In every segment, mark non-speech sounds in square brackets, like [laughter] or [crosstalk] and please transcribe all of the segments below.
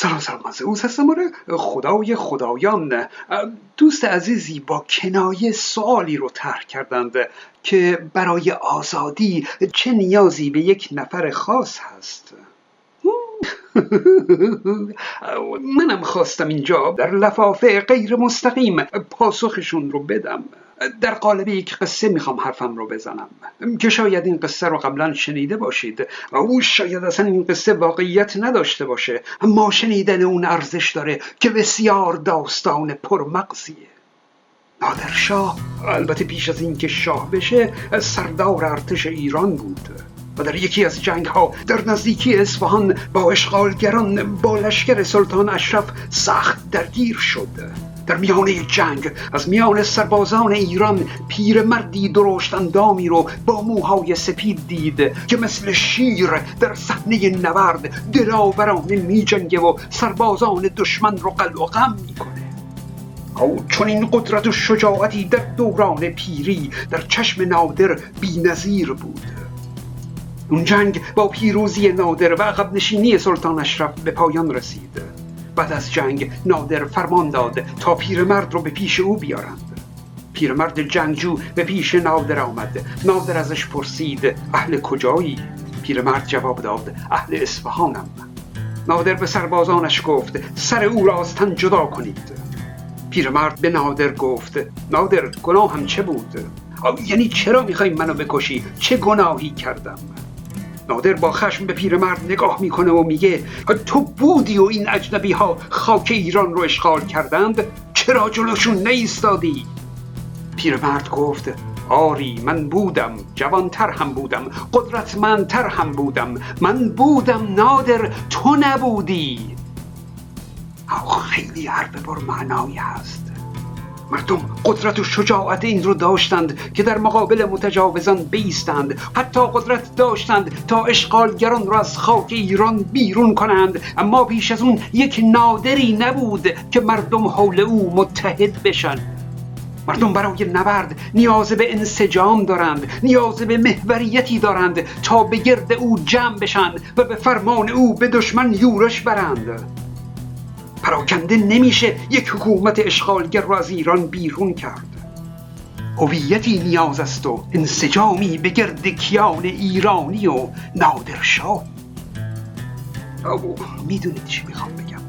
سلام سلام من زئوس هستم خدای خدایان. دوست عزیزی با کنایه سوالی رو طرح کردند که برای آزادی چه نیازی به یک نفر خاص هست؟ [laughs] منم خواستم اینجا در لفافه غیر مستقیم پاسخشون رو بدم. در قالب یک قصه می‌خوام حرفم رو بزنم. که شاید این قصه رو قبلا شنیده باشید او شاید اصلا این قصه واقعیت نداشته باشه. اما شنیدن اون ارزش داره که بسیار داستان پرمغزیه. نادرشاه البته پیش از اینکه شاه بشه سردار ارتش ایران بود. و در یکی از جنگ ها در نزدیکی اصفهان با اشغالگران با لشکر سلطان اشرف سخت درگیر شد. در میانه جنگ از میان سربازان ایران پیرمردی درشت اندامی رو با موهای سپید دید که مثل شیر در صحنه نبرد دلاورانه میجنگه و سربازان دشمن رو قل و غم می‌کنه. او چون این قدرت و شجاعتی در دوران پیری در چشم نادر نظیر بود. اون جنگ با پیروزی نادر و عقب نشینی سلطان اشرف به پایان رسید. بعد از جنگ نادر فرمان داد تا پیرمرد رو به پیش او بیارند. پیرمرد جنگجو به پیش نادر آمد. نادر ازش پرسید اهل کجایی? پیرمرد جواب داد اهل اصفهانم. نادر به سربازانش گفت سر او را از تن جدا کنید. پیرمرد به نادر گفت نادر گناهم چه بود؟ یعنی چرا می‌خوای منو بکشی؟ چه گناهی کردم؟ نادر با خشم به پیرمرد نگاه می‌کنه و میگه تو بودی و این اجنبی ها خاک ایران رو اشغال کردند چرا جلوشون نیستادی؟ پیرمرد گفت آری من بودم جوانتر هم بودم قدرتمندتر هم بودم من بودم نادر تو نبودی. خیلی حرف بر معنایی هست. مردم قدرت و شجاعت این رو داشتند که در مقابل متجاوزان بیستند. حتی قدرت داشتند تا اشغالگران را از خاک ایران بیرون کنند. اما پیش از اون یک نادری نبود که مردم حول او متحد بشن. مردم برای نبرد نیاز به انسجام دارند نیاز به محوریتی دارند تا به گرد او جمع بشند و به فرمان او به دشمن یورش برند. پراکنده نمیشه یک حکومت اشغالگر را از ایران بیرون کرد. هویتی نیاز است و انسجامی به گرد کیان ایرانی و نادرشاه. می‌دونید چی می‌خوام بگم؟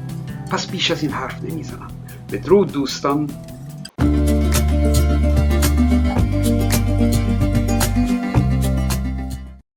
پس بیش از این حرف نمی‌زنم. بدرود دوستان.